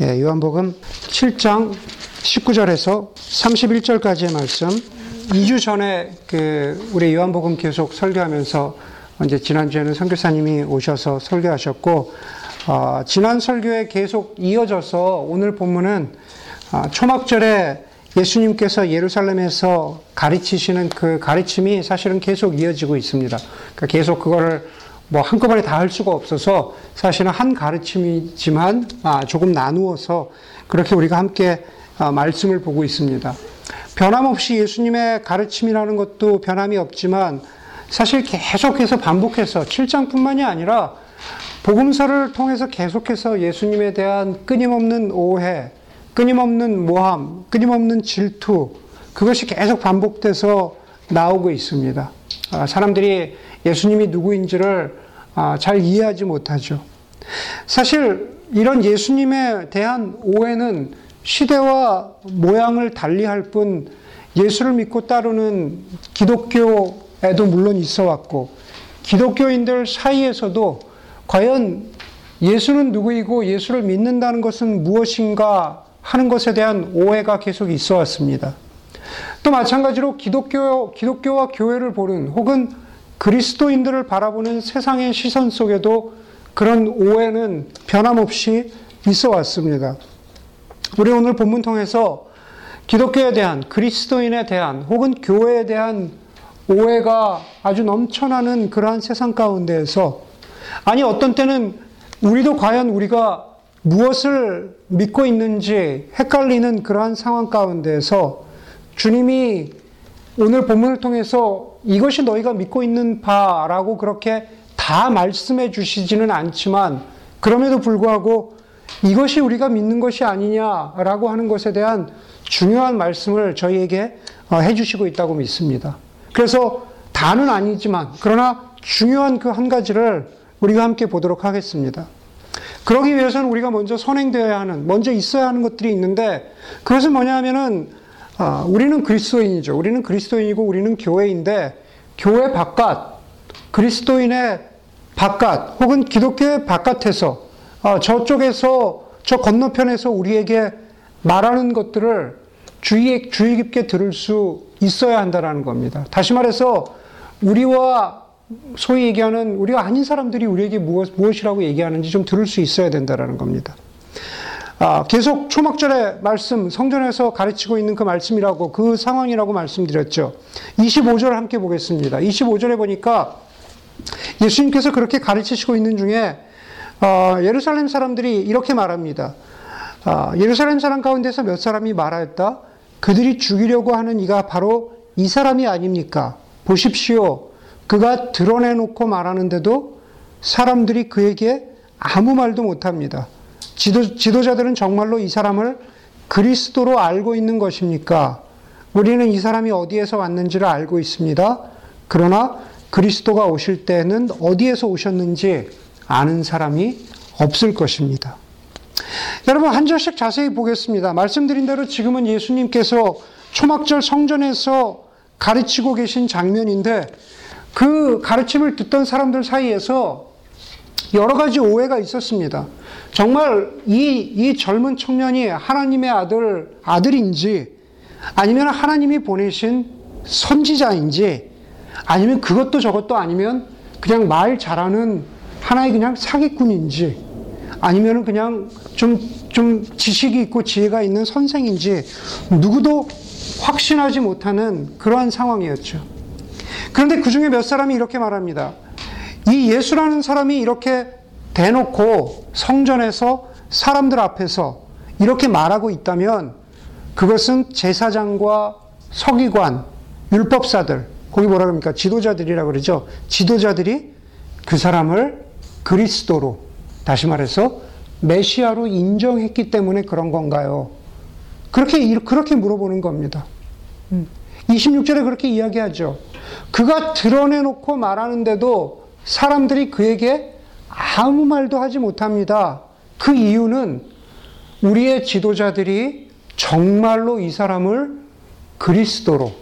예, 요한복음 7장 19절에서 31절까지의 말씀. 2주 전에 그 우리 요한복음 계속 설교하면서 이제 지난주에는 선교사님이 오셔서 설교하셨고 어, 지난 설교에 계속 이어져서 오늘 본문은 어, 초막절에 예수님께서 예루살렘에서 가르치시는 그 가르침이 사실은 계속 이어지고 있습니다. 그러니까 계속 그거를 뭐 한꺼번에 다 할 수가 없어서 사실은 한 가르침이지만 아, 조금 나누어서 그렇게 우리가 함께 아, 말씀을 보고 있습니다. 변함없이 예수님의 가르침이라는 것도 변함이 없지만 사실 계속해서 반복해서 7장뿐만이 아니라 복음서를 통해서 계속해서 예수님에 대한 끊임없는 오해, 끊임없는 모함, 끊임없는 질투, 그것이 계속 반복돼서 나오고 있습니다. 아, 사람들이 예수님이 누구인지를 아, 잘 이해하지 못하죠. 사실 이런 예수님에 대한 오해는 시대와 모양을 달리할 뿐 예수를 믿고 따르는 기독교에도 물론 있어 왔고 기독교인들 사이에서도 과연 예수는 누구이고 예수를 믿는다는 것은 무엇인가 하는 것에 대한 오해가 계속 있어 왔습니다. 또 마찬가지로 기독교, 기독교와 교회를 보는 혹은 그리스도인들을 바라보는 세상의 시선 속에도 그런 오해는 변함없이 있어 왔습니다. 우리 오늘 본문 통해서 기독교에 대한 그리스도인에 대한 혹은 교회에 대한 오해가 아주 넘쳐나는 그러한 세상 가운데에서 아니 어떤 때는 우리도 과연 우리가 무엇을 믿고 있는지 헷갈리는 그러한 상황 가운데에서 주님이 오늘 본문을 통해서 이것이 너희가 믿고 있는 바라고 그렇게 다 말씀해 주시지는 않지만 그럼에도 불구하고 이것이 우리가 믿는 것이 아니냐라고 하는 것에 대한 중요한 말씀을 저희에게 어, 해주시고 있다고 믿습니다. 그래서 다는 아니지만 그러나 중요한 그 한 가지를 우리가 함께 보도록 하겠습니다. 그러기 위해서는 우리가 먼저 선행되어야 하는, 먼저 있어야 하는 것들이 있는데 그것은 뭐냐 하면은 아, 우리는 그리스도인이죠. 우리는 그리스도인이고 우리는 교회인데 교회 바깥, 그리스도인의 바깥 혹은 기독교의 바깥에서 아, 저쪽에서 저 건너편에서 우리에게 말하는 것들을 주의, 주의 깊게 들을 수 있어야 한다는 겁니다. 다시 말해서 우리와 소위 얘기하는 우리가 아닌 사람들이 우리에게 무엇, 무엇이라고 얘기하는지 좀 들을 수 있어야 된다는 겁니다. 아, 계속 초막절의 말씀, 성전에서 가르치고 있는 그 말씀이라고, 그 상황이라고 말씀드렸죠. 25절 함께 보겠습니다. 25절에 보니까 예수님께서 그렇게 가르치시고 있는 중에, 어, 예루살렘 사람들이 이렇게 말합니다. 아, 예루살렘 사람 가운데서 몇 사람이 말하였다? 그들이 죽이려고 하는 이가 바로 이 사람이 아닙니까? 보십시오. 그가 드러내놓고 말하는데도 사람들이 그에게 아무 말도 못합니다. 지도, 지도자들은 정말로 이 사람을 그리스도로 알고 있는 것입니까? 우리는 이 사람이 어디에서 왔는지를 알고 있습니다. 그러나 그리스도가 오실 때는 어디에서 오셨는지 아는 사람이 없을 것입니다. 여러분, 한 절씩 자세히 보겠습니다. 말씀드린 대로 지금은 예수님께서 초막절 성전에서 가르치고 계신 장면인데 그 가르침을 듣던 사람들 사이에서 여러 가지 오해가 있었습니다. 정말 이, 이 젊은 청년이 하나님의 아들, 아들인지, 아니면 하나님이 보내신 선지자인지, 아니면 그것도 저것도 아니면 그냥 말 잘하는 하나의 그냥 사기꾼인지, 아니면 그냥 좀, 좀 지식이 있고 지혜가 있는 선생인지, 누구도 확신하지 못하는 그러한 상황이었죠. 그런데 그 중에 몇 사람이 이렇게 말합니다. 이 예수라는 사람이 이렇게 대놓고 성전에서 사람들 앞에서 이렇게 말하고 있다면 그것은 제사장과 서기관, 율법사들, 거기 뭐라 그럽니까? 지도자들이라 그러죠. 지도자들이 그 사람을 그리스도로, 다시 말해서 메시아로 인정했기 때문에 그런 건가요? 그렇게, 그렇게 물어보는 겁니다. 26절에 음. 그렇게 이야기하죠. 그가 드러내놓고 말하는데도 사람들이 그에게 아무 말도 하지 못합니다. 그 이유는 우리의 지도자들이 정말로 이 사람을 그리스도로,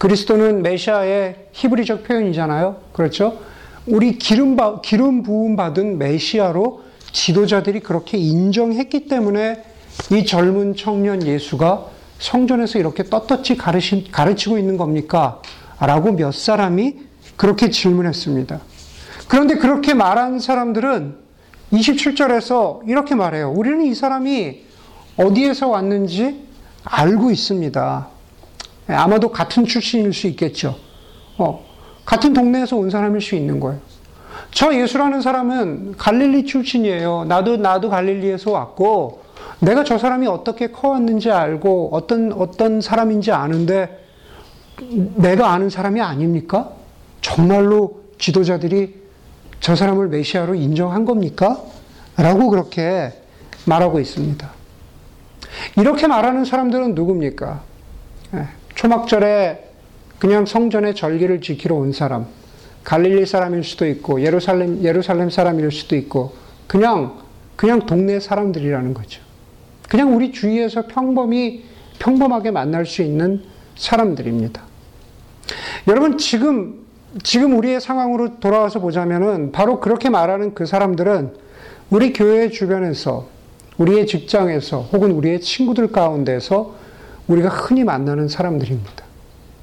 그리스도는 메시아의 히브리적 표현이잖아요. 그렇죠? 우리 기름, 기름 부음 받은 메시아로 지도자들이 그렇게 인정했기 때문에 이 젊은 청년 예수가 성전에서 이렇게 떳떳이 가르치, 가르치고 있는 겁니까? 라고 몇 사람이 그렇게 질문했습니다. 그런데 그렇게 말한 사람들은 27절에서 이렇게 말해요. 우리는 이 사람이 어디에서 왔는지 알고 있습니다. 아마도 같은 출신일 수 있겠죠. 어, 같은 동네에서 온 사람일 수 있는 거예요. 저 예수라는 사람은 갈릴리 출신이에요. 나도, 나도 갈릴리에서 왔고, 내가 저 사람이 어떻게 커왔는지 알고, 어떤, 어떤 사람인지 아는데, 내가 아는 사람이 아닙니까? 정말로 지도자들이 저 사람을 메시아로 인정한 겁니까? 라고 그렇게 말하고 있습니다. 이렇게 말하는 사람들은 누굽니까? 예, 초막절에 그냥 성전의 절기를 지키러 온 사람, 갈릴리 사람일 수도 있고 예루살렘 예루살렘 사람일 수도 있고 그냥 그냥 동네 사람들이라는 거죠. 그냥 우리 주위에서 평범히 평범하게 만날 수 있는 사람들입니다. 여러분 지금 지금 우리의 상황으로 돌아와서 보자면은 바로 그렇게 말하는 그 사람들은 우리 교회 주변에서 우리의 직장에서 혹은 우리의 친구들 가운데서 우리가 흔히 만나는 사람들입니다.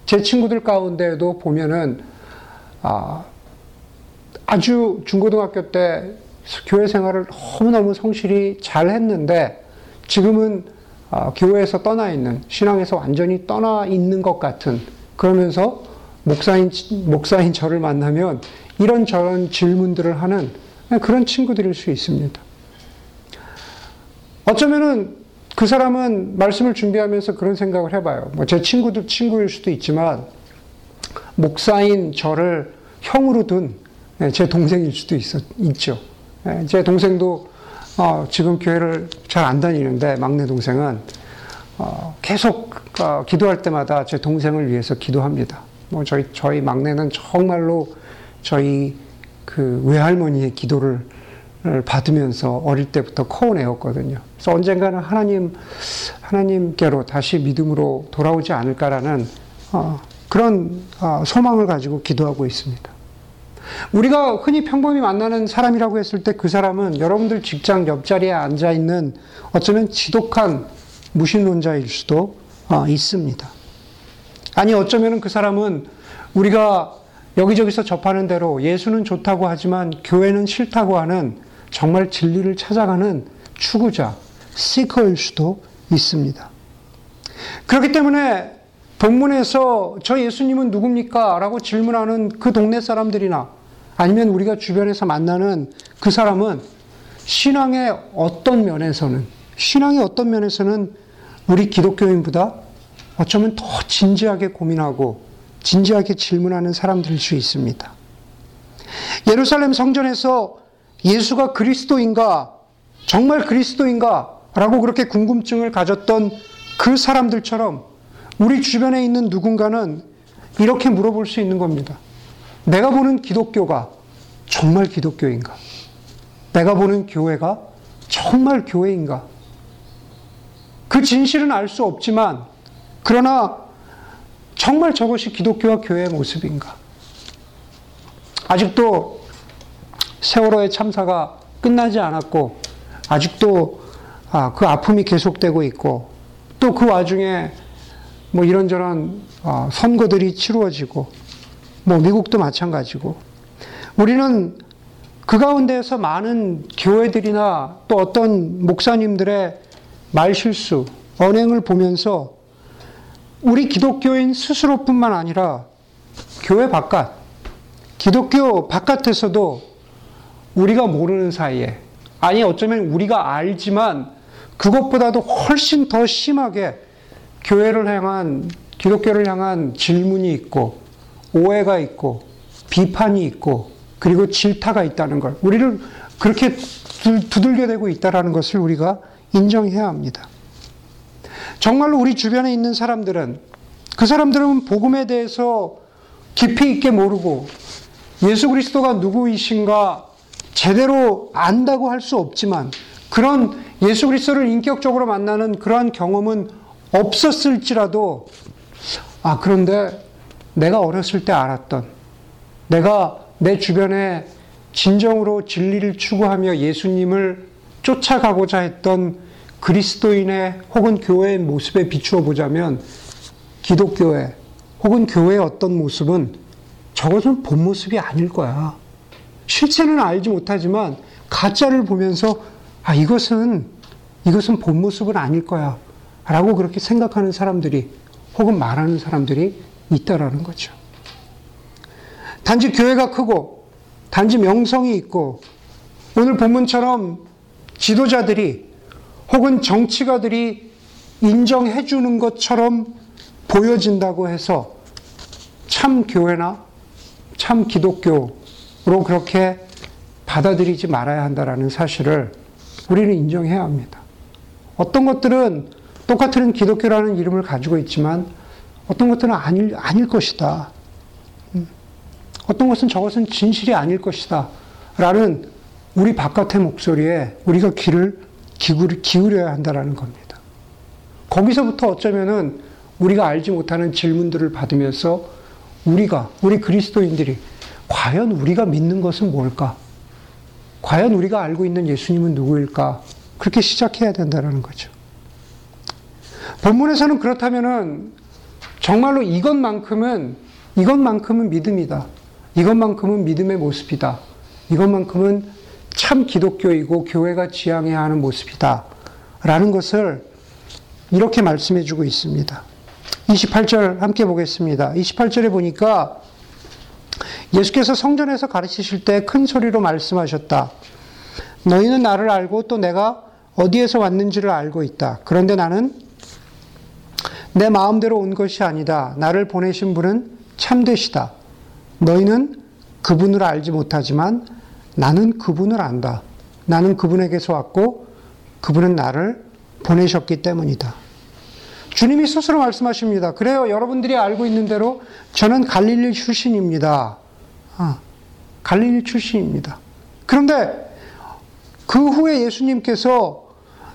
제 친구들 가운데도 보면은 아, 아주 중고등학교 때 교회 생활을 너무너무 성실히 잘 했는데 지금은 아, 교회에서 떠나 있는, 신앙에서 완전히 떠나 있는 것 같은 그러면서 목사인, 목사인 저를 만나면 이런저런 질문들을 하는 그런 친구들일 수 있습니다. 어쩌면은 그 사람은 말씀을 준비하면서 그런 생각을 해봐요. 뭐 제 친구도 친구일 수도 있지만, 목사인 저를 형으로 둔제 네, 동생일 수도 있, 있죠. 네, 제 동생도 어, 지금 교회를 잘 안 다니는데, 막내 동생은 어, 계속 어, 기도할 때마다 제 동생을 위해서 기도합니다. 뭐 저희 저희 막내는 정말로 저희 그 외할머니의 기도를 받으면서 어릴 때부터 커오내었거든요. 그래서 언젠가는 하나님 하나님께로 다시 믿음으로 돌아오지 않을까라는 어, 그런 어, 소망을 가지고 기도하고 있습니다. 우리가 흔히 평범히 만나는 사람이라고 했을 때 그 사람은 여러분들 직장 옆자리에 앉아 있는 어쩌면 지독한 무신론자일 수도 어, 있습니다. 아니 어쩌면 그 사람은 우리가 여기저기서 접하는 대로 예수는 좋다고 하지만 교회는 싫다고 하는 정말 진리를 찾아가는 추구자, 시커일 수도 있습니다. 그렇기 때문에 본문에서 저 예수님은 누굽니까? 라고 질문하는 그 동네 사람들이나 아니면 우리가 주변에서 만나는 그 사람은 신앙의 어떤 면에서는, 신앙의 어떤 면에서는 우리 기독교인보다 어쩌면 더 진지하게 고민하고 진지하게 질문하는 사람들일 수 있습니다. 예루살렘 성전에서 예수가 그리스도인가, 정말 그리스도인가, 라고 그렇게 궁금증을 가졌던 그 사람들처럼 우리 주변에 있는 누군가는 이렇게 물어볼 수 있는 겁니다. 내가 보는 기독교가 정말 기독교인가? 내가 보는 교회가 정말 교회인가? 그 진실은 알 수 없지만, 그러나 정말 저것이 기독교와 교회의 모습인가? 아직도 세월호의 참사가 끝나지 않았고, 아직도 아, 그 아픔이 계속되고 있고, 또 그 와중에 뭐 이런저런 어, 선거들이 치루어지고, 뭐 미국도 마찬가지고, 우리는 그 가운데에서 많은 교회들이나 또 어떤 목사님들의 말실수, 언행을 보면서 우리 기독교인 스스로뿐만 아니라 교회 바깥, 기독교 바깥에서도 우리가 모르는 사이에, 아니 어쩌면 우리가 알지만 그것보다도 훨씬 더 심하게 교회를 향한, 기독교를 향한 질문이 있고, 오해가 있고, 비판이 있고, 그리고 질타가 있다는 걸, 우리를 그렇게 두들겨 대고 있다는 것을 우리가 인정해야 합니다. 정말로 우리 주변에 있는 사람들은 그 사람들은 복음에 대해서 깊이 있게 모르고 예수 그리스도가 누구이신가 제대로 안다고 할 수 없지만 그런 예수 그리스도를 인격적으로 만나는 그러한 경험은 없었을지라도 아 그런데 내가 어렸을 때 알았던 내가 내 주변에 진정으로 진리를 추구하며 예수님을 쫓아가고자 했던 그리스도인의 혹은 교회의 모습에 비추어 보자면 기독교의 혹은 교회의 어떤 모습은 저것은 본 모습이 아닐 거야. 실체는 알지 못하지만 가짜를 보면서 아 이것은 이것은 본 모습은 아닐 거야. 라고 그렇게 생각하는 사람들이 혹은 말하는 사람들이 있다라는 거죠. 단지 교회가 크고 단지 명성이 있고 오늘 본문처럼 지도자들이 혹은 정치가들이 인정해 주는 것처럼 보여진다고 해서 참 교회나 참 기독교로 그렇게 받아들이지 말아야 한다라는 사실을 우리는 인정해야 합니다. 어떤 것들은 똑같은 기독교라는 이름을 가지고 있지만 어떤 것들은 아닐, 아닐 것이다. 음. 어떤 것은 저것은 진실이 아닐 것이다. 라는 우리 바깥의 목소리에 우리가 귀를 기울여야 한다는 겁니다. 거기서부터 어쩌면은 우리가 알지 못하는 질문들을 받으면서 우리가, 우리 그리스도인들이 과연 우리가 믿는 것은 뭘까? 과연 우리가 알고 있는 예수님은 누구일까? 그렇게 시작해야 된다는 거죠. 본문에서는 그렇다면은 정말로 이것만큼은 이것만큼은 믿음이다. 이것만큼은 믿음의 모습이다. 이것만큼은 참 기독교이고 교회가 지향해야 하는 모습이다. 라는 것을 이렇게 말씀해 주고 있습니다. 28절 함께 보겠습니다. 28절에 보니까 예수께서 성전에서 가르치실 때 큰 소리로 말씀하셨다. 너희는 나를 알고 또 내가 어디에서 왔는지를 알고 있다. 그런데 나는 내 마음대로 온 것이 아니다. 나를 보내신 분은 참되시다. 너희는 그분을 알지 못하지만 나는 그분을 안다. 나는 그분에게서 왔고 그분은 나를 보내셨기 때문이다. 주님이 스스로 말씀하십니다. 그래요. 여러분들이 알고 있는 대로 저는 갈릴리 출신입니다. 아, 갈릴리 출신입니다. 그런데 그 후에 예수님께서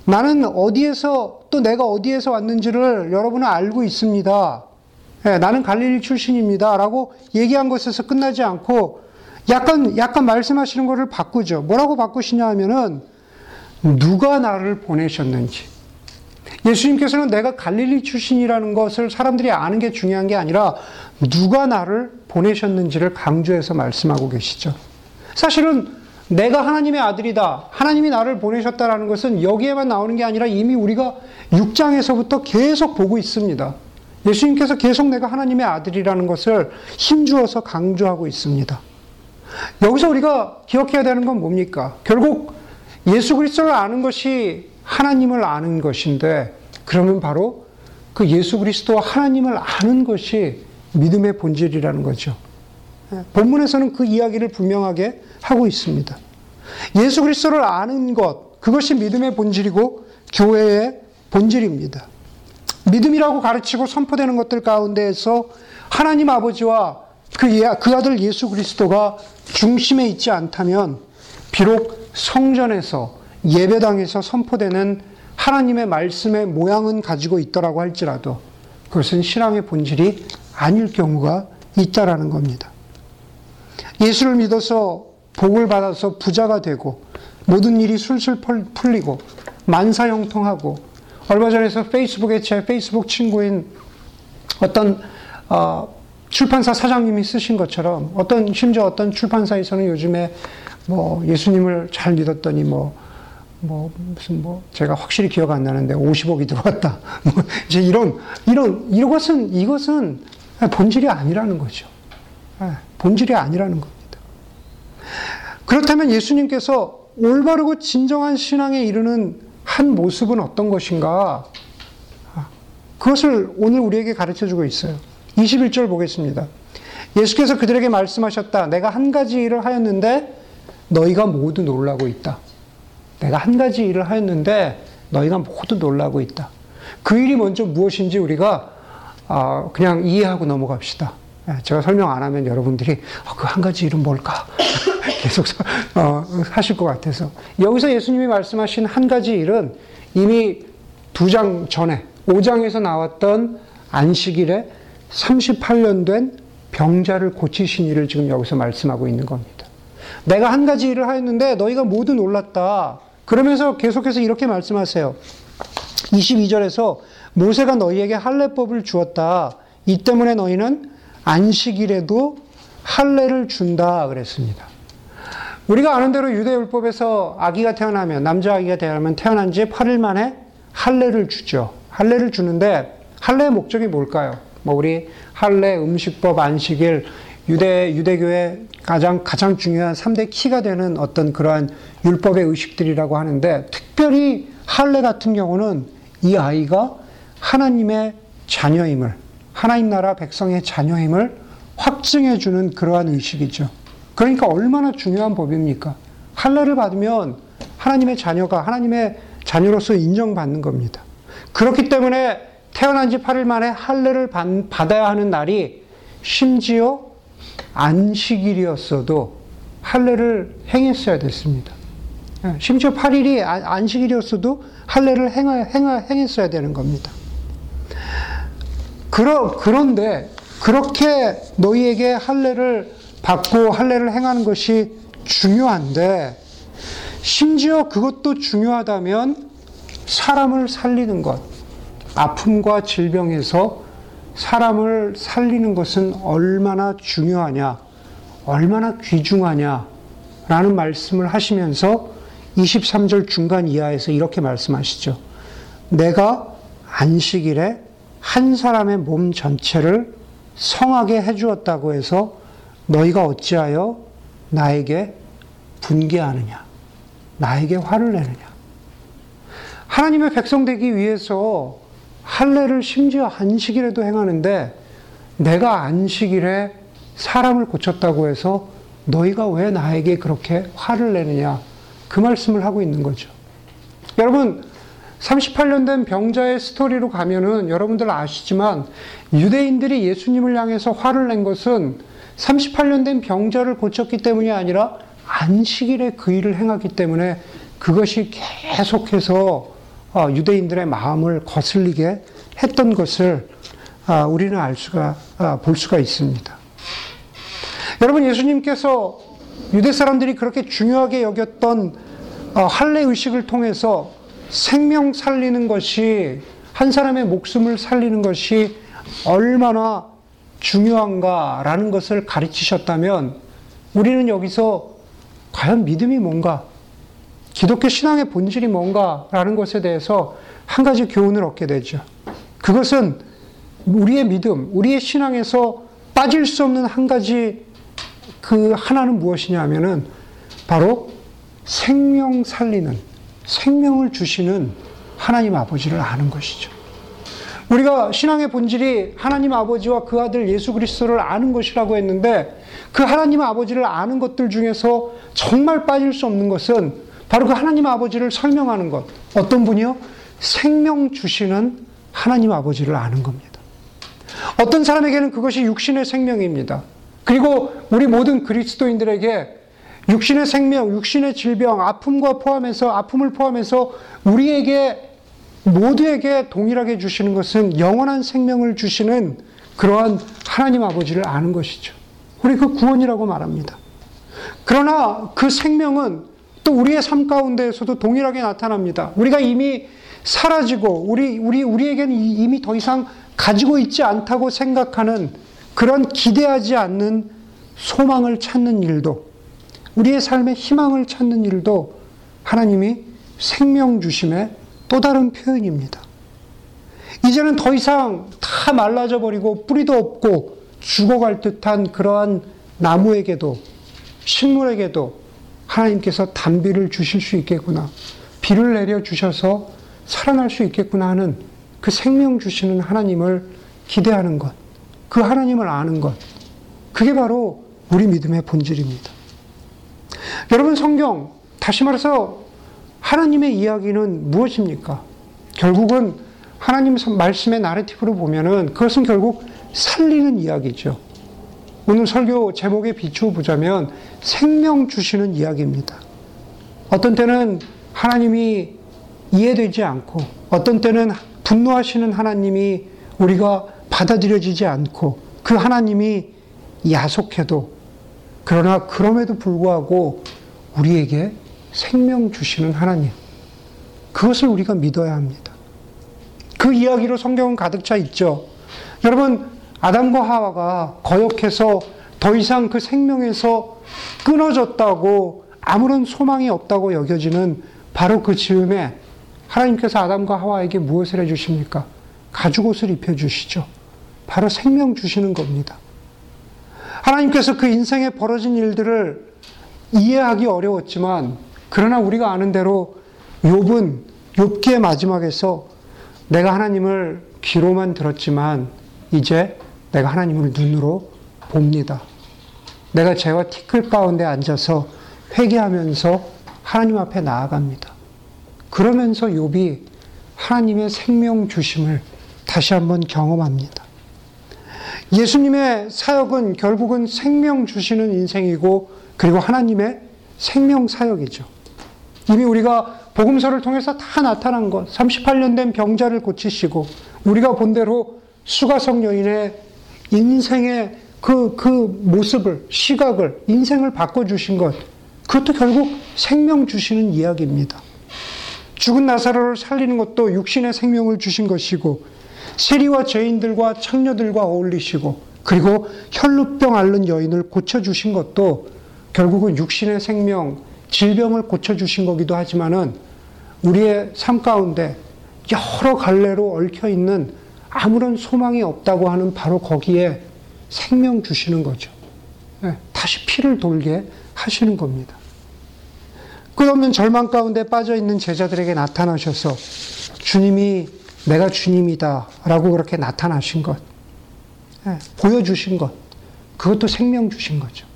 나는 어디에서 또 내가 어디에서 왔는지를 여러분은 알고 있습니다. 네, 나는 갈릴리 출신입니다. 라고 얘기한 것에서 끝나지 않고 약간, 약간 말씀하시는 것을 바꾸죠. 뭐라고 바꾸시냐 하면은 누가 나를 보내셨는지. 예수님께서는 내가 갈릴리 출신이라는 것을 사람들이 아는 게 중요한 게 아니라 누가 나를 보내셨는지를 강조해서 말씀하고 계시죠. 사실은 내가 하나님의 아들이다. 하나님이 나를 보내셨다라는 것은 여기에만 나오는 게 아니라 이미 우리가 6장에서부터 계속 보고 있습니다. 예수님께서 계속 내가 하나님의 아들이라는 것을 힘주어서 강조하고 있습니다. 여기서 우리가 기억해야 되는 건 뭡니까? 결국 예수 그리스도를 아는 것이 하나님을 아는 것인데 그러면 바로 그 예수 그리스도와 하나님을 아는 것이 믿음의 본질이라는 거죠. 예, 본문에서는 그 이야기를 분명하게 하고 있습니다. 예수 그리스도를 아는 것, 그것이 믿음의 본질이고 교회의 본질입니다. 믿음이라고 가르치고 선포되는 것들 가운데에서 하나님 아버지와 그, 그 아들 예수 그리스도가 중심에 있지 않다면 비록 성전에서 예배당에서 선포되는 하나님의 말씀의 모양은 가지고 있더라고 할지라도 그것은 신앙의 본질이 아닐 경우가 있다라는 겁니다. 예수를 믿어서 복을 받아서 부자가 되고 모든 일이 술술 풀리고 만사형통하고 얼마 전에서 페이스북에 제 페이스북 친구인 어떤 어, 출판사 사장님이 쓰신 것처럼 어떤 심지어 어떤 출판사에서는 요즘에 뭐 예수님을 잘 믿었더니 뭐, 뭐 무슨 뭐 제가 확실히 기억 안 나는데 50억이 들어왔다. 뭐 이제 이런 이런 이것은 이것은 본질이 아니라는 거죠. 예, 본질이 아니라는 겁니다. 그렇다면 예수님께서 올바르고 진정한 신앙에 이르는 한 모습은 어떤 것인가? 그것을 오늘 우리에게 가르쳐 주고 있어요. 21절 보겠습니다. 예수께서 그들에게 말씀하셨다. 내가 한 가지 일을 하였는데 너희가 모두 놀라고 있다. 내가 한 가지 일을 하였는데 너희가 모두 놀라고 있다. 그 일이 먼저 무엇인지 우리가 아, 그냥 이해하고 넘어갑시다. 예, 제가 설명 안 하면 여러분들이 어, 그한 가지 일은 뭘까? 계속 어, 하실 것 같아서. 여기서 예수님이 말씀하신 한 가지 일은 이미 두 장 전에, 5장에서 나왔던 안식일에 38년 된 병자를 고치신 일을 지금 여기서 말씀하고 있는 겁니다. 내가 한 가지 일을 하였는데 너희가 모두 놀랐다. 그러면서 계속해서 이렇게 말씀하세요. 22절에서 모세가 너희에게 할례법을 주었다. 이 때문에 너희는 안식일에도 할례를 준다 그랬습니다. 우리가 아는 대로 유대율법에서 아기가 태어나면 남자 아기가 태어나면 태어난 지 8일 만에 할례를 주죠. 할례를 주는데 할례의 목적이 뭘까요? 뭐 우리 할례, 음식법, 안식일, 유대 유대교의 가장 가장 중요한 3대 키가 되는 어떤 그러한 율법의 의식들이라고 하는데 특별히 할례 같은 경우는 이 아이가 하나님의 자녀임을 하나님 나라 백성의 자녀임을 확증해 주는 그러한 의식이죠. 그러니까 얼마나 중요한 법입니까? 할례를 받으면 하나님의 자녀가 하나님의 자녀로서 인정받는 겁니다. 그렇기 때문에 태어난 지 8일 만에 할례를 받아야 하는 날이 심지어 안식일이었어도 할례를 행했어야 됐습니다. 예, 심지어 8일이 아, 안식일이었어도 할례를 행하, 행하, 행했어야 되는 겁니다. 그러, 그런데 그렇게 너희에게 할례를 받고 할례를 행하는 것이 중요한데 심지어 그것도 중요하다면 사람을 살리는 것, 아픔과 질병에서 사람을 살리는 것은 얼마나 중요하냐, 얼마나 귀중하냐, 라는 말씀을 하시면서 23절 중간 이하에서 이렇게 말씀하시죠. 내가 안식일에 한 사람의 몸 전체를 성하게 해주었다고 해서 너희가 어찌하여 나에게 분개하느냐? 나에게 화를 내느냐? 하나님의 백성 되기 위해서 할례를 심지어 안식일에도 행하는데 내가 안식일에 사람을 고쳤다고 해서 너희가 왜 나에게 그렇게 화를 내느냐? 그 말씀을 하고 있는 거죠. 여러분, 38년 된 병자의 스토리로 가면은 여러분들 아시지만 유대인들이 예수님을 향해서 화를 낸 것은 38년 된 병자를 고쳤기 때문이 아니라 안식일에 그 일을 행하기 때문에 그것이 계속해서 어, 유대인들의 마음을 거슬리게 했던 것을 아, 우리는 알 수가 아, 볼 수가 있습니다. 여러분 예수님께서 유대 사람들이 그렇게 중요하게 여겼던 어, 할례 의식을 통해서 생명 살리는 것이 한 사람의 목숨을 살리는 것이 얼마나 중요한가라는 것을 가르치셨다면 우리는 여기서 과연 믿음이 뭔가, 기독교 신앙의 본질이 뭔가라는 것에 대해서 한 가지 교훈을 얻게 되죠. 그것은 우리의 믿음, 우리의 신앙에서 빠질 수 없는 한 가지 그 하나는 무엇이냐 하면은 바로 생명 살리는, 생명을 주시는 하나님 아버지를 아는 것이죠. 우리가 신앙의 본질이 하나님 아버지와 그 아들 예수 그리스도를 아는 것이라고 했는데 그 하나님 아버지를 아는 것들 중에서 정말 빠질 수 없는 것은 바로 그 하나님 아버지를 설명하는 것. 어떤 분이요? 생명 주시는 하나님 아버지를 아는 겁니다. 어떤 사람에게는 그것이 육신의 생명입니다. 그리고 우리 모든 그리스도인들에게 육신의 생명, 육신의 질병, 아픔과 포함해서 아픔을 포함해서 우리에게 모두에게 동일하게 주시는 것은 영원한 생명을 주시는 그러한 하나님 아버지를 아는 것이죠. 우리 그 구원이라고 말합니다. 그러나 그 생명은 또 우리의 삶 가운데에서도 동일하게 나타납니다. 우리가 이미 사라지고 우리 우리 우리에게는 이미 더 이상 가지고 있지 않다고 생각하는 그런 기대하지 않는 소망을 찾는 일도 우리의 삶의 희망을 찾는 일도 하나님이 생명 주심에 또 다른 표현입니다. 이제는 더 이상 다 말라져 버리고 뿌리도 없고 죽어갈 듯한 그러한 나무에게도 식물에게도 하나님께서 단비를 주실 수 있겠구나. 비를 내려 주셔서 살아날 수 있겠구나 하는 그 생명 주시는 하나님을 기대하는 것. 그 하나님을 아는 것. 그게 바로 우리 믿음의 본질입니다. 여러분 성경 다시 말해서 하나님의 이야기는 무엇입니까? 결국은 하나님 말씀의 나레티브로 보면은 그것은 결국 살리는 이야기죠. 오늘 설교 제목에 비추어 보자면 생명 주시는 이야기입니다. 어떤 때는 하나님이 이해되지 않고 어떤 때는 분노하시는 하나님이 우리가 받아들여지지 않고 그 하나님이 야속해도 그러나 그럼에도 불구하고 우리에게 생명 주시는 하나님. 그것을 우리가 믿어야 합니다. 그 이야기로 성경은 가득 차 있죠. 여러분, 아담과 하와가 거역해서 더 이상 그 생명에서 끊어졌다고 아무런 소망이 없다고 여겨지는 바로 그 즈음에 하나님께서 아담과 하와에게 무엇을 해주십니까? 가죽옷을 입혀주시죠. 바로 생명 주시는 겁니다. 하나님께서 그 인생에 벌어진 일들을 이해하기 어려웠지만 그러나 우리가 아는 대로 욥은 욥기의 마지막에서 내가 하나님을 귀로만 들었지만 이제 내가 하나님을 눈으로 봅니다. 내가 죄와 티끌 가운데 앉아서 회개하면서 하나님 앞에 나아갑니다. 그러면서 욥이 하나님의 생명 주심을 다시 한번 경험합니다. 예수님의 사역은 결국은 생명 주시는 인생이고 그리고 하나님의 생명 사역이죠. 이미 우리가 복음서를 통해서 다 나타난 것, 38년 된 병자를 고치시고 우리가 본 대로 수가성 여인의 인생의 그, 그 모습을, 시각을, 인생을 바꿔주신 것, 그것도 결국 생명 주시는 이야기입니다. 죽은 나사로를 살리는 것도 육신의 생명을 주신 것이고, 세리와 죄인들과 창녀들과 어울리시고, 그리고 혈루병 앓는 여인을 고쳐주신 것도 결국은 육신의 생명, 질병을 고쳐주신 거기도 하지만은 우리의 삶 가운데 여러 갈래로 얽혀 있는 아무런 소망이 없다고 하는 바로 거기에 생명 주시는 거죠. 네, 다시 피를 돌게 하시는 겁니다. 끝없는 절망 가운데 빠져 있는 제자들에게 나타나셔서 주님이 내가 주님이다 라고 그렇게 나타나신 것, 네, 보여주신 것, 그것도 생명 주신 거죠.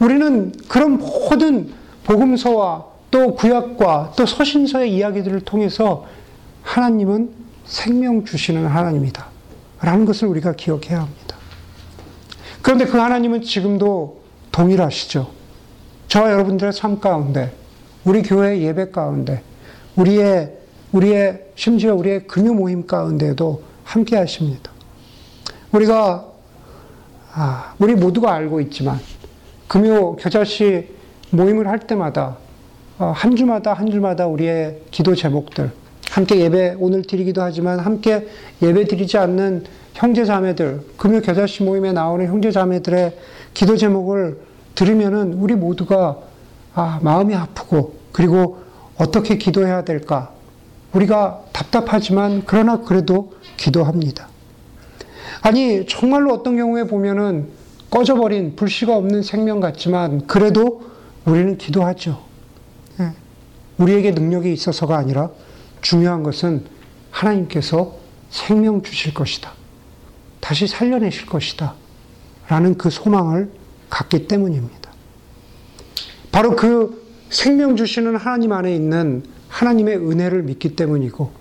우리는 그런 모든 복음서와 또 구약과 또 서신서의 이야기들을 통해서 하나님은 생명 주시는 하나님이다. 라는 것을 우리가 기억해야 합니다. 그런데 그 하나님은 지금도 동일하시죠. 저와 여러분들의 삶 가운데, 우리 교회 예배 가운데, 우리의, 우리의, 심지어 우리의 금요 모임 가운데도 함께 하십니다. 우리가, 아, 우리 모두가 알고 있지만, 금요 겨자씨 모임을 할 때마다 어, 한 주마다 한 주마다 우리의 기도 제목들 함께 예배 오늘 드리기도 하지만 함께 예배 드리지 않는 형제 자매들 금요 겨자씨 모임에 나오는 형제 자매들의 기도 제목을 들으면은 우리 모두가 아, 마음이 아프고 그리고 어떻게 기도해야 될까 우리가 답답하지만 그러나 그래도 기도합니다. 아니 정말로 어떤 경우에 보면은 꺼져버린 불씨가 없는 생명 같지만 그래도 우리는 기도하죠. 예. 우리에게 능력이 있어서가 아니라 중요한 것은 하나님께서 생명 주실 것이다. 다시 살려내실 것이다. 라는 그 소망을 갖기 때문입니다. 바로 그 생명 주시는 하나님 안에 있는 하나님의 은혜를 믿기 때문이고,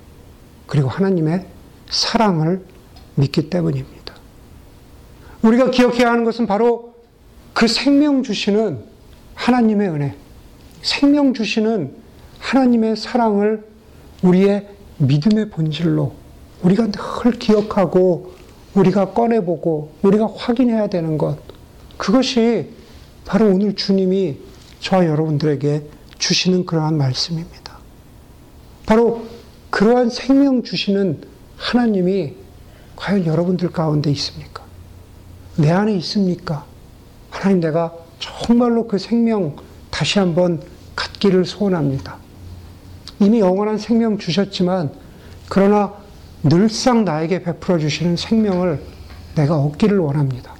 그리고 하나님의 사랑을 믿기 때문입니다. 우리가 기억해야 하는 것은 바로 그 생명 주시는 하나님의 은혜, 생명 주시는 하나님의 사랑을 우리의 믿음의 본질로 우리가 늘 기억하고 우리가 꺼내보고 우리가 확인해야 되는 것, 그것이 바로 오늘 주님이 저와 여러분들에게 주시는 그러한 말씀입니다. 바로 그러한 생명 주시는 하나님이 과연 여러분들 가운데 있습니까? 내 안에 있습니까? 하나님 내가 정말로 그 생명 다시 한번 갖기를 소원합니다. 이미 영원한 생명 주셨지만 그러나 늘상 나에게 베풀어 주시는 생명을 내가 얻기를 원합니다.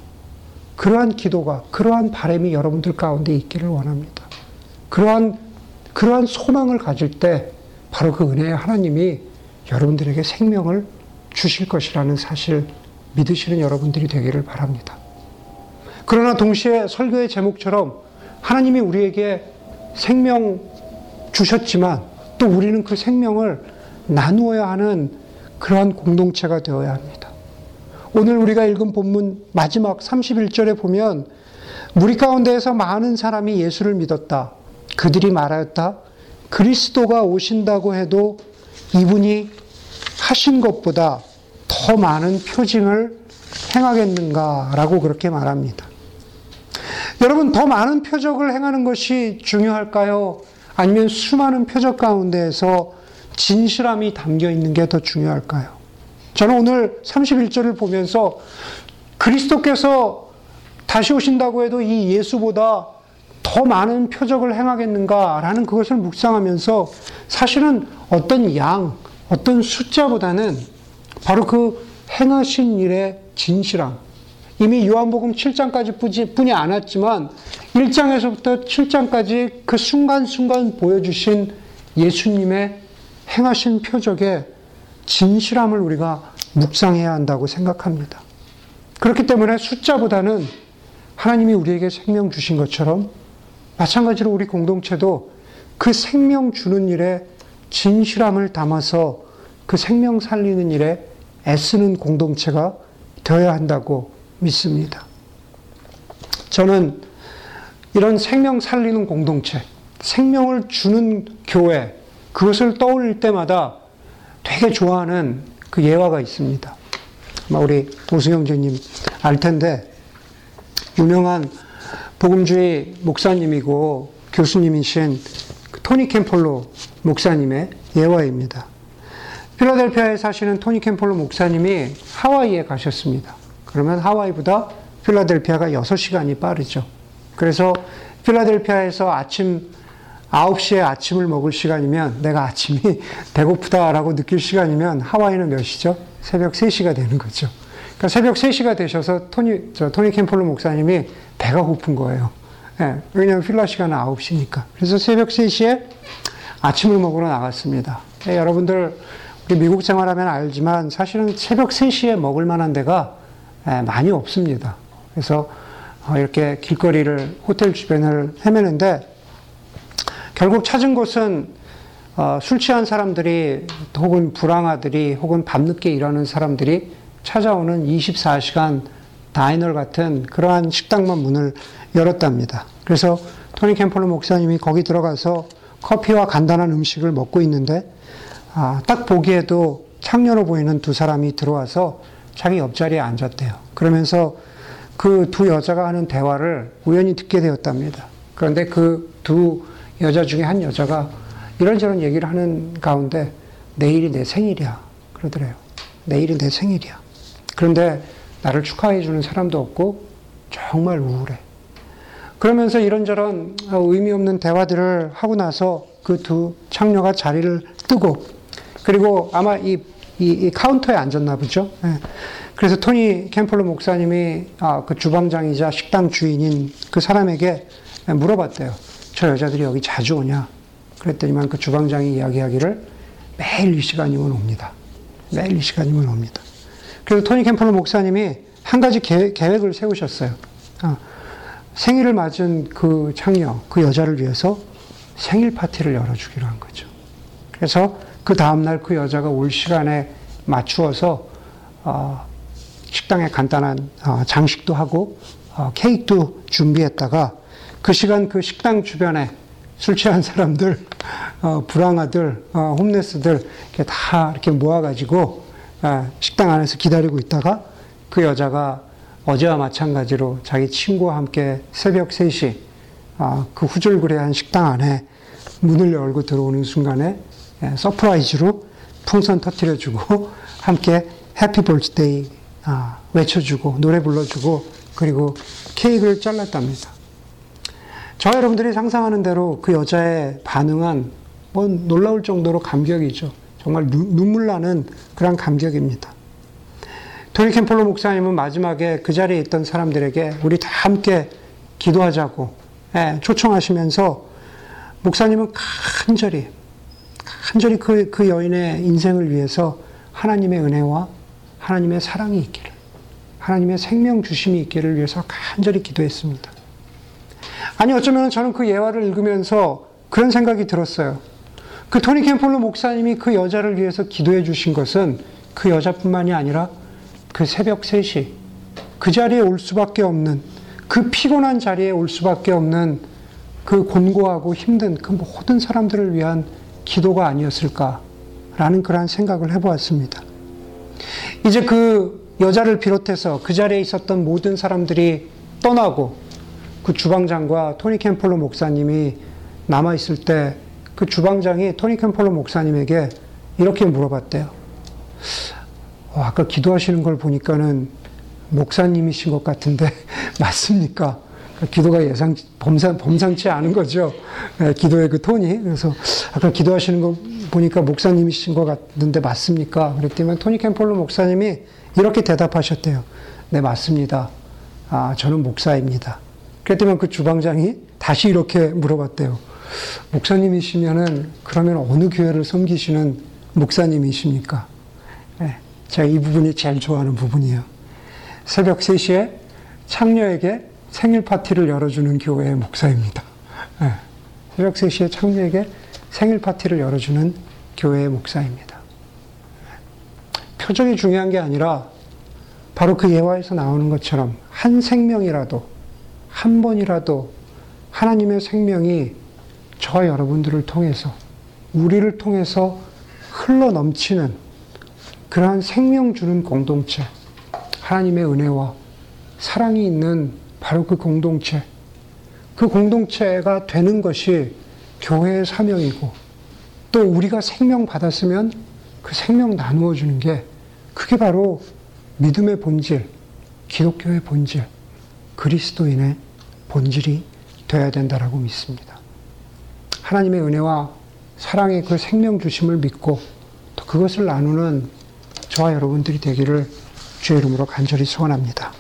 그러한 기도가 그러한 바람이 여러분들 가운데 있기를 원합니다. 그러한 그러한 소망을 가질 때 바로 그 은혜의 하나님이 여러분들에게 생명을 주실 것이라는 사실 믿으시는 여러분들이 되기를 바랍니다. 그러나 동시에 설교의 제목처럼 하나님이 우리에게 생명 주셨지만 또 우리는 그 생명을 나누어야 하는 그러한 공동체가 되어야 합니다. 오늘 우리가 읽은 본문 마지막 31절에 보면 우리 가운데에서 많은 사람이 예수를 믿었다. 그들이 말하였다. 그리스도가 오신다고 해도 이분이 하신 것보다 더 많은 표징을 행하겠는가라고 그렇게 말합니다. 여러분, 더 많은 표적을 행하는 것이 중요할까요? 아니면 수많은 표적 가운데에서 진실함이 담겨 있는 게 더 중요할까요? 저는 오늘 31절을 보면서 그리스도께서 다시 오신다고 해도 이 예수보다 더 많은 표적을 행하겠는가라는 그것을 묵상하면서 사실은 어떤 양, 어떤 숫자보다는 바로 그 행하신 일의 진실함. 이미 요한복음 7장까지 뿐이 않았지만 1장에서부터 7장까지 그 순간순간 보여주신 예수님의 행하신 표적의 진실함을 우리가 묵상해야 한다고 생각합니다. 그렇기 때문에 숫자보다는 하나님이 우리에게 생명 주신 것처럼 마찬가지로 우리 공동체도 그 생명 주는 일에 진실함을 담아서 그 생명 살리는 일에 애쓰는 공동체가 되어야 한다고 믿습니다. 저는 이런 생명 살리는 공동체, 생명을 주는 교회, 그것을 떠올릴 때마다 되게 좋아하는 그 예화가 있습니다. 아마 우리 오승영제님 알 텐데, 유명한 복음주의 목사님이고 교수님이신 그 토니 캠폴로 목사님의 예화입니다. 필라델피아에 사시는 토니 캠폴로 목사님이 하와이에 가셨습니다. 그러면 하와이보다 필라델피아가 6시간이 빠르죠. 그래서 필라델피아에서 아침 9시에 아침을 먹을 시간이면 내가 아침이 배고프다라고 느낄 시간이면 하와이는 몇 시죠? 새벽 3시가 되는 거죠. 그러니까 새벽 3시가 되셔서 토니, 저, 토니 캠폴로 목사님이 배가 고픈 거예요. 예, 왜냐하면 필라 시간은 9시니까. 그래서 새벽 3시에 아침을 먹으러 나갔습니다. 예, 여러분들, 우리 미국 생활하면 알지만 사실은 새벽 3시에 먹을 만한 데가 예, 많이 없습니다. 그래서 어, 이렇게 길거리를, 호텔 주변을 헤매는데 결국 찾은 곳은 어, 술 취한 사람들이 혹은 불황아들이 혹은 밤늦게 일하는 사람들이 찾아오는 24시간 다이너 같은 그러한 식당만 문을 열었답니다. 그래서 토니 캠폴로 목사님이 거기 들어가서 커피와 간단한 음식을 먹고 있는데 아, 딱 보기에도 창녀로 보이는 두 사람이 들어와서 자기 옆자리에 앉았대요. 그러면서 그 두 여자가 하는 대화를 우연히 듣게 되었답니다. 그런데 그 두 여자 중에 한 여자가 이런저런 얘기를 하는 가운데 내일이 내 생일이야. 그러더래요. 내일이 내 생일이야. 그런데 나를 축하해 주는 사람도 없고 정말 우울해. 그러면서 이런저런 의미 없는 대화들을 하고 나서 그 두 창녀가 자리를 뜨고 그리고 아마 이, 이, 이 카운터에 앉았나 보죠. 네. 그래서 토니 캠플로 목사님이 아, 그 주방장이자 식당 주인인 그 사람에게 물어봤대요. 저 여자들이 여기 자주 오냐? 그랬더니만 그 주방장이 이야기하기를 매일 이 시간이면 옵니다. 매일 이 시간이면 옵니다. 그래서 토니 캠플러 목사님이 한 가지 계획 을 세우셨어요. 아, 생일을 맞은 그 창녀, 그 여자를 위해서 생일 파티를 열어주기로 한 거죠. 그래서 그 다음날 그 여자가 올 시간에 맞추어서 어, 식당에 간단한 어, 장식도 하고 어, 케이크도 준비했다가 그 시간 그 식당 주변에 술 취한 사람들, 불량아들, homeless들 이렇게 다 이렇게 모아가지고 아, 식당 안에서 기다리고 있다가 그 여자가 어제와 마찬가지로 자기 친구와 함께 새벽 3시 아, 그 후줄그레한 식당 안에 문을 열고 들어오는 순간에 예, surprise로 풍선 터트려주고 함께 해피 볼스데이 아, 외쳐주고 노래 불러주고 그리고 케이크를 잘랐답니다. 저 여러분들이 상상하는 대로 그 여자의 반응은 뭐 놀라울 정도로 감격이죠. 정말 눈물 나는 그런 감격입니다. 토니 캠폴로 목사님은 마지막에 그 자리에 있던 사람들에게 우리 다 함께 기도하자고 예, 초청하시면서 목사님은 간절히 간절히 그, 그 여인의 인생을 위해서 하나님의 은혜와 하나님의 사랑이 있기를 하나님의 생명 주심이 있기를 위해서 간절히 기도했습니다. 아니 어쩌면 저는 그 예화를 읽으면서 그런 생각이 들었어요. 그 토니 캠폴로 목사님이 그 여자를 위해서 기도해 주신 것은 그 여자뿐만이 아니라 그 새벽 3시 그 자리에 올 수밖에 없는 그 피곤한 자리에 올 수밖에 없는 그 곤고하고 힘든 그 모든 사람들을 위한 기도가 아니었을까라는 그러한 생각을 해보았습니다. 이제 그 여자를 비롯해서 그 자리에 있었던 모든 사람들이 떠나고 그 주방장과 토니 캠폴로 목사님이 남아 있을 때 그 주방장이 토니 캠폴로 목사님에게 이렇게 물어봤대요. 어, 아까 기도하시는 걸 보니까는 목사님이신 것 같은데 맞습니까? 그러니까 기도가 예상 범상 범상치 않은 거죠. 예, 기도의 그 톤이 그래서 아까 기도하시는 거 보니까 목사님이신 것 같은데 맞습니까? 그랬더니 토니 캠폴로 목사님이 이렇게 대답하셨대요. 네 맞습니다. 아 저는 목사입니다. 그랬더니 그 주방장이 다시 이렇게 물어봤대요. 목사님이시면은 그러면 어느 교회를 섬기시는 목사님이십니까? 예, 제가 이 부분이 제일 좋아하는 부분이에요. 새벽 3시에 창녀에게 생일 파티를 열어주는 교회의 목사입니다. 예, 새벽 3시에 창녀에게 생일 파티를 열어주는 교회의 목사입니다. 표정이 중요한 게 아니라 바로 그 예화에서 나오는 것처럼 한 생명이라도 한 번이라도 하나님의 생명이 저와 여러분들을 통해서 우리를 통해서 흘러 넘치는 그러한 생명 주는 공동체 하나님의 은혜와 사랑이 있는 바로 그 공동체 그 공동체가 되는 것이 교회의 사명이고 또 우리가 생명 받았으면 그 생명 나누어 주는 게 그게 바로 믿음의 본질, 기독교의 본질, 그리스도인의 본질이 되어야 된다라고 믿습니다. 하나님의 은혜와 사랑의 그 생명 주심을 믿고 또 그것을 나누는 저와 여러분들이 되기를 주의 이름으로 간절히 소원합니다.